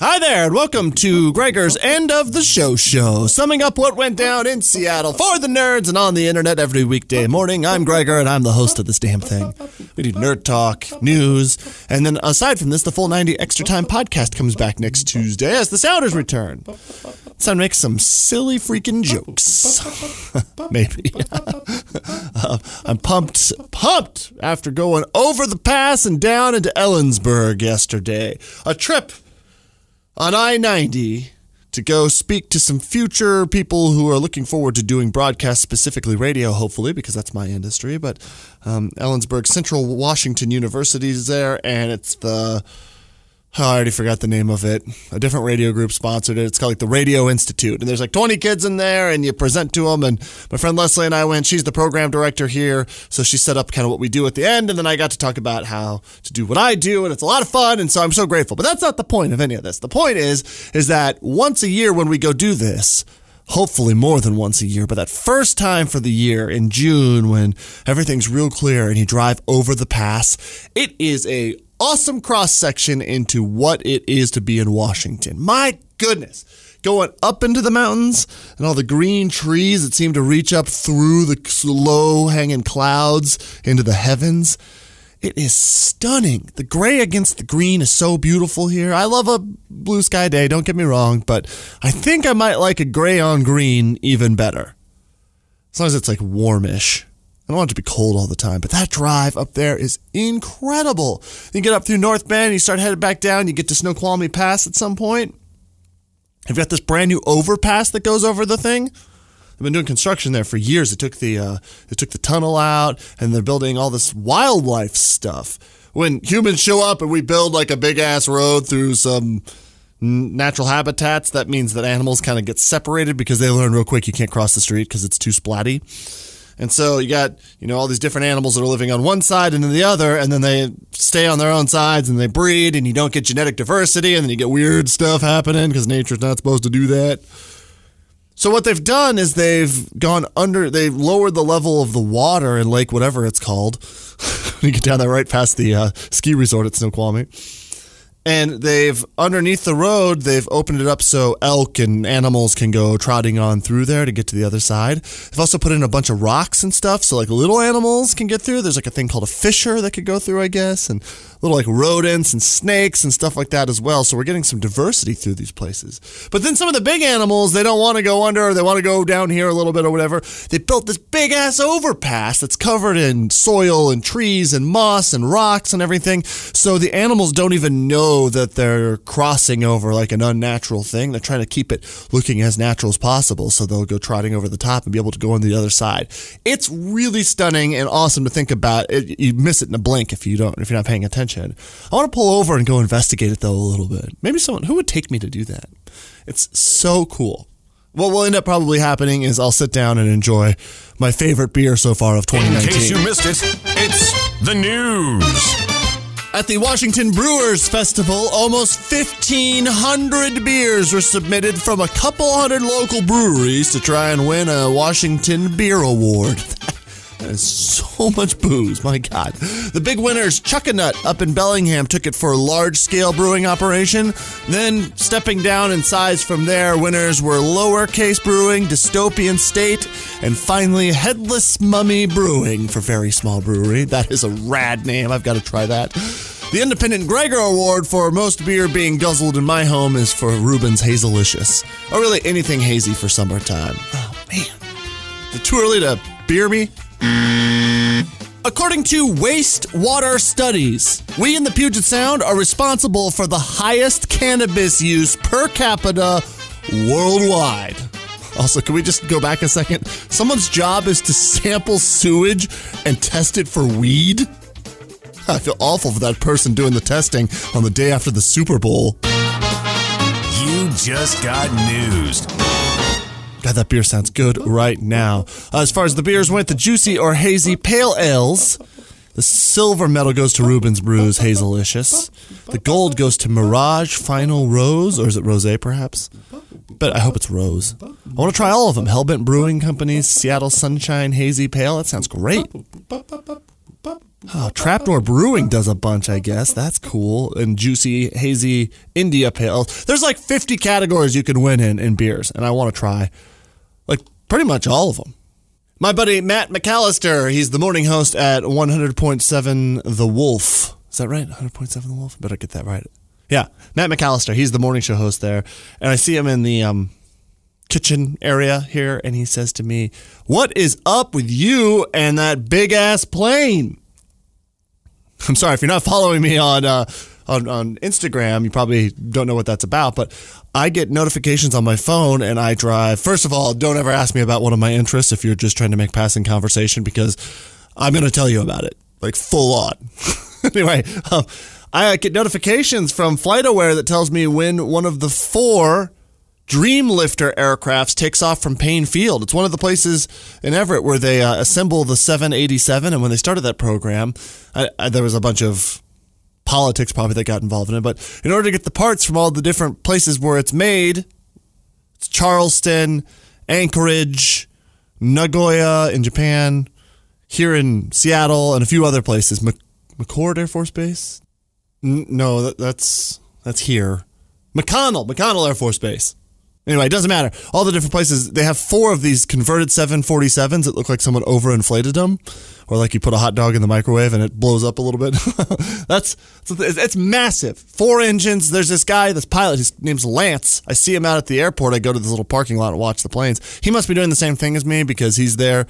Hi there, and welcome to Gregor's End of the Show Show, summing up what went down in Seattle for the nerds and on the internet every weekday morning. I'm Gregor, and I'm the host of this damn thing. We do nerd talk, news, and then aside from this, the full 90 Extra Time podcast comes back next Tuesday as the Sounders return. Time to make some silly freaking jokes. Maybe. Uh, I'm pumped, pumped after going over the pass and down into Ellensburg yesterday. A trip on I 90 to go speak to some future people who are looking forward to doing broadcasts, specifically radio, hopefully, because that's my industry. But um, Ellensburg Central Washington University is there, and it's the. Oh, I already forgot the name of it. A different radio group sponsored it. It's called like the Radio Institute. And there's like 20 kids in there, and you present to them. And my friend Leslie and I went. She's the program director here. So she set up kind of what we do at the end. And then I got to talk about how to do what I do. And it's a lot of fun. And so I'm so grateful. But that's not the point of any of this. The point is, is that once a year when we go do this, hopefully more than once a year, but that first time for the year in June when everything's real clear and you drive over the pass, it is a awesome cross section into what it is to be in Washington. My goodness. Going up into the mountains and all the green trees that seem to reach up through the low hanging clouds into the heavens. It is stunning. The gray against the green is so beautiful here. I love a blue sky day, don't get me wrong, but I think I might like a gray on green even better. As long as it's like warmish. I don't want it to be cold all the time, but that drive up there is incredible. You get up through North Bend, you start headed back down, you get to Snoqualmie Pass at some point. I've got this brand new overpass that goes over the thing. They've been doing construction there for years. They took the uh, they took the tunnel out, and they're building all this wildlife stuff. When humans show up and we build like a big ass road through some natural habitats, that means that animals kind of get separated because they learn real quick you can't cross the street because it's too splatty. And so you got, you know, all these different animals that are living on one side and then the other, and then they stay on their own sides and they breed, and you don't get genetic diversity, and then you get weird stuff happening because nature's not supposed to do that. So what they've done is they've gone under, they've lowered the level of the water in Lake whatever it's called. you get down there right past the uh, ski resort at Snoqualmie and they've underneath the road they've opened it up so elk and animals can go trotting on through there to get to the other side. They've also put in a bunch of rocks and stuff so like little animals can get through. There's like a thing called a fisher that could go through i guess and little like rodents and snakes and stuff like that as well so we're getting some diversity through these places but then some of the big animals they don't want to go under or they want to go down here a little bit or whatever they built this big ass overpass that's covered in soil and trees and moss and rocks and everything so the animals don't even know that they're crossing over like an unnatural thing. They're trying to keep it looking as natural as possible, so they'll go trotting over the top and be able to go on the other side. It's really stunning and awesome to think about. It, you miss it in a blink if you don't, if you're not paying attention. I want to pull over and go investigate it though a little bit. Maybe someone who would take me to do that. It's so cool. What will end up probably happening is I'll sit down and enjoy my favorite beer so far of 2019. In case you missed it, it's the news. At the Washington Brewers Festival, almost 1,500 beers were submitted from a couple hundred local breweries to try and win a Washington Beer Award. So much booze, my God. The big winners, Chuckanut up in Bellingham, took it for a large scale brewing operation. Then, stepping down in size from there, winners were Lowercase Brewing, Dystopian State, and finally Headless Mummy Brewing for very small brewery. That is a rad name. I've got to try that. The Independent Gregor Award for most beer being guzzled in my home is for Reuben's Hazelicious, Or really anything hazy for summertime. Oh, man. Is it too early to beer me? According to wastewater studies, we in the Puget Sound are responsible for the highest cannabis use per capita worldwide. Also, can we just go back a second? Someone's job is to sample sewage and test it for weed? I feel awful for that person doing the testing on the day after the Super Bowl. You just got news. God, that beer sounds good right now. Uh, as far as the beers went, the juicy or hazy pale ales. The silver medal goes to Reuben's Brews Hazelicious. The gold goes to Mirage Final Rose, or is it Rose perhaps? But I hope it's Rose. I want to try all of them. Hellbent Brewing Company's Seattle Sunshine Hazy Pale. That sounds great. Oh, Trapdoor Brewing does a bunch, I guess. That's cool. And juicy, hazy India Pale. There's like 50 categories you can win in in beers, and I want to try pretty much all of them. My buddy Matt McAllister, he's the morning host at 100.7 The Wolf. Is that right? 100.7 The Wolf? Better get that right. Yeah, Matt McAllister, he's the morning show host there. And I see him in the um, kitchen area here, and he says to me, What is up with you and that big ass plane? I'm sorry if you're not following me on uh, on on Instagram. You probably don't know what that's about, but I get notifications on my phone, and I drive. First of all, don't ever ask me about one of my interests if you're just trying to make passing conversation because I'm going to tell you about it, like full on. anyway, um, I get notifications from FlightAware that tells me when one of the four Dreamlifter aircrafts takes off from Paine Field. It's one of the places in Everett where they uh, assemble the 787. And when they started that program, I, I, there was a bunch of politics probably that got involved in it. But in order to get the parts from all the different places where it's made, it's Charleston, Anchorage, Nagoya in Japan, here in Seattle, and a few other places. Mc, McChord Air Force Base? N- no, that, that's that's here. McConnell, McConnell Air Force Base. Anyway, it doesn't matter. All the different places, they have four of these converted 747s that look like someone overinflated them, or like you put a hot dog in the microwave and it blows up a little bit. That's it's massive. Four engines. There's this guy, this pilot. His name's Lance. I see him out at the airport. I go to this little parking lot and watch the planes. He must be doing the same thing as me because he's there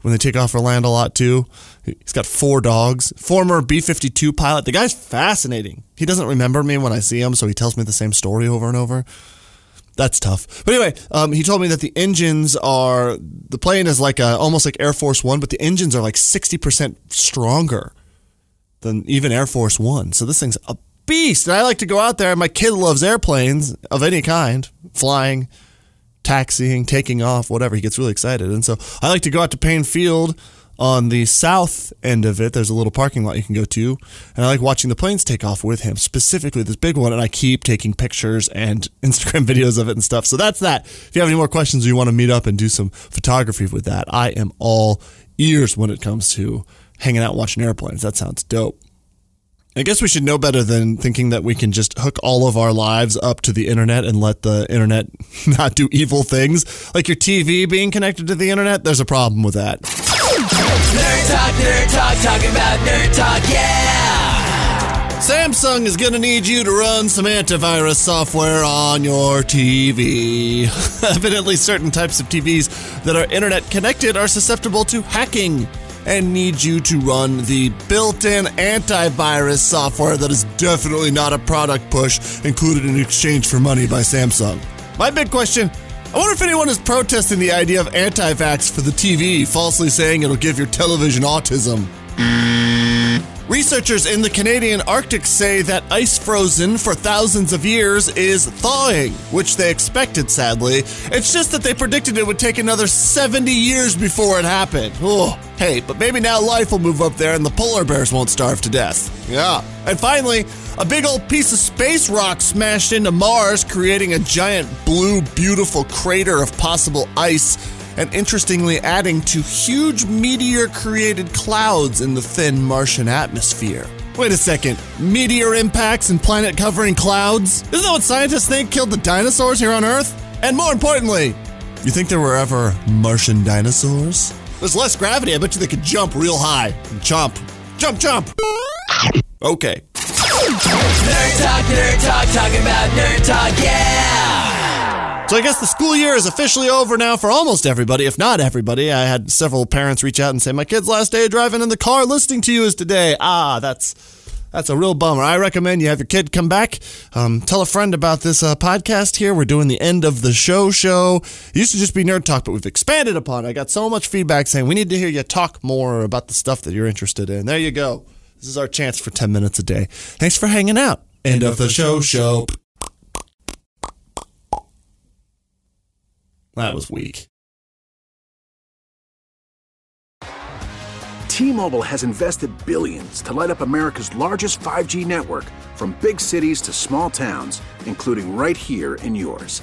when they take off for land a lot too. He's got four dogs. Former B 52 pilot. The guy's fascinating. He doesn't remember me when I see him, so he tells me the same story over and over. That's tough. But anyway, um, he told me that the engines are the plane is like a, almost like Air Force One, but the engines are like sixty percent stronger than even Air Force One. So this thing's a beast. And I like to go out there. My kid loves airplanes of any kind, flying, taxiing, taking off, whatever. He gets really excited, and so I like to go out to Paine Field on the south end of it, there's a little parking lot you can go to, and I like watching the planes take off with him, specifically this big one, and I keep taking pictures and Instagram videos of it and stuff. So that's that. If you have any more questions or you want to meet up and do some photography with that, I am all ears when it comes to hanging out watching airplanes. That sounds dope. I guess we should know better than thinking that we can just hook all of our lives up to the internet and let the internet not do evil things. Like your TV being connected to the internet, there's a problem with that. Nerd Talk, Nerd Talk, talking about Nerd Talk, yeah! Samsung is going to need you to run some antivirus software on your TV. Evidently, certain types of TVs that are internet connected are susceptible to hacking and need you to run the built in antivirus software that is definitely not a product push included in exchange for money by Samsung. My big question I wonder if anyone is protesting the idea of anti vax for the TV, falsely saying it'll give your television autism. Researchers in the Canadian Arctic say that ice frozen for thousands of years is thawing, which they expected, sadly. It's just that they predicted it would take another 70 years before it happened. Oh, hey, but maybe now life will move up there and the polar bears won't starve to death. Yeah. And finally, a big old piece of space rock smashed into Mars, creating a giant blue, beautiful crater of possible ice and interestingly adding to huge meteor created clouds in the thin Martian atmosphere. Wait a second, meteor impacts and planet covering clouds? Isn't that what scientists think killed the dinosaurs here on Earth? And more importantly, you think there were ever Martian dinosaurs? There's less gravity, I bet you they could jump real high. Jump. Jump, jump! Okay. Nerd Talk, Nerd Talk, talking about Nerd Talk, yeah! So I guess the school year is officially over now for almost everybody, if not everybody. I had several parents reach out and say, "My kid's last day of driving in the car listening to you is today." Ah, that's That's a real bummer. I recommend you have your kid come back. Um, tell a friend about this uh, podcast here. We're doing the end of the show show. It used to just be Nerd Talk, but we've expanded upon it. I got so much feedback saying we need to hear you talk more about the stuff that you're interested in. There you go. This is our chance for 10 minutes a day. Thanks for hanging out. End of the show show. That was weak. T-Mobile has invested billions to light up America's largest 5G network from big cities to small towns, including right here in yours.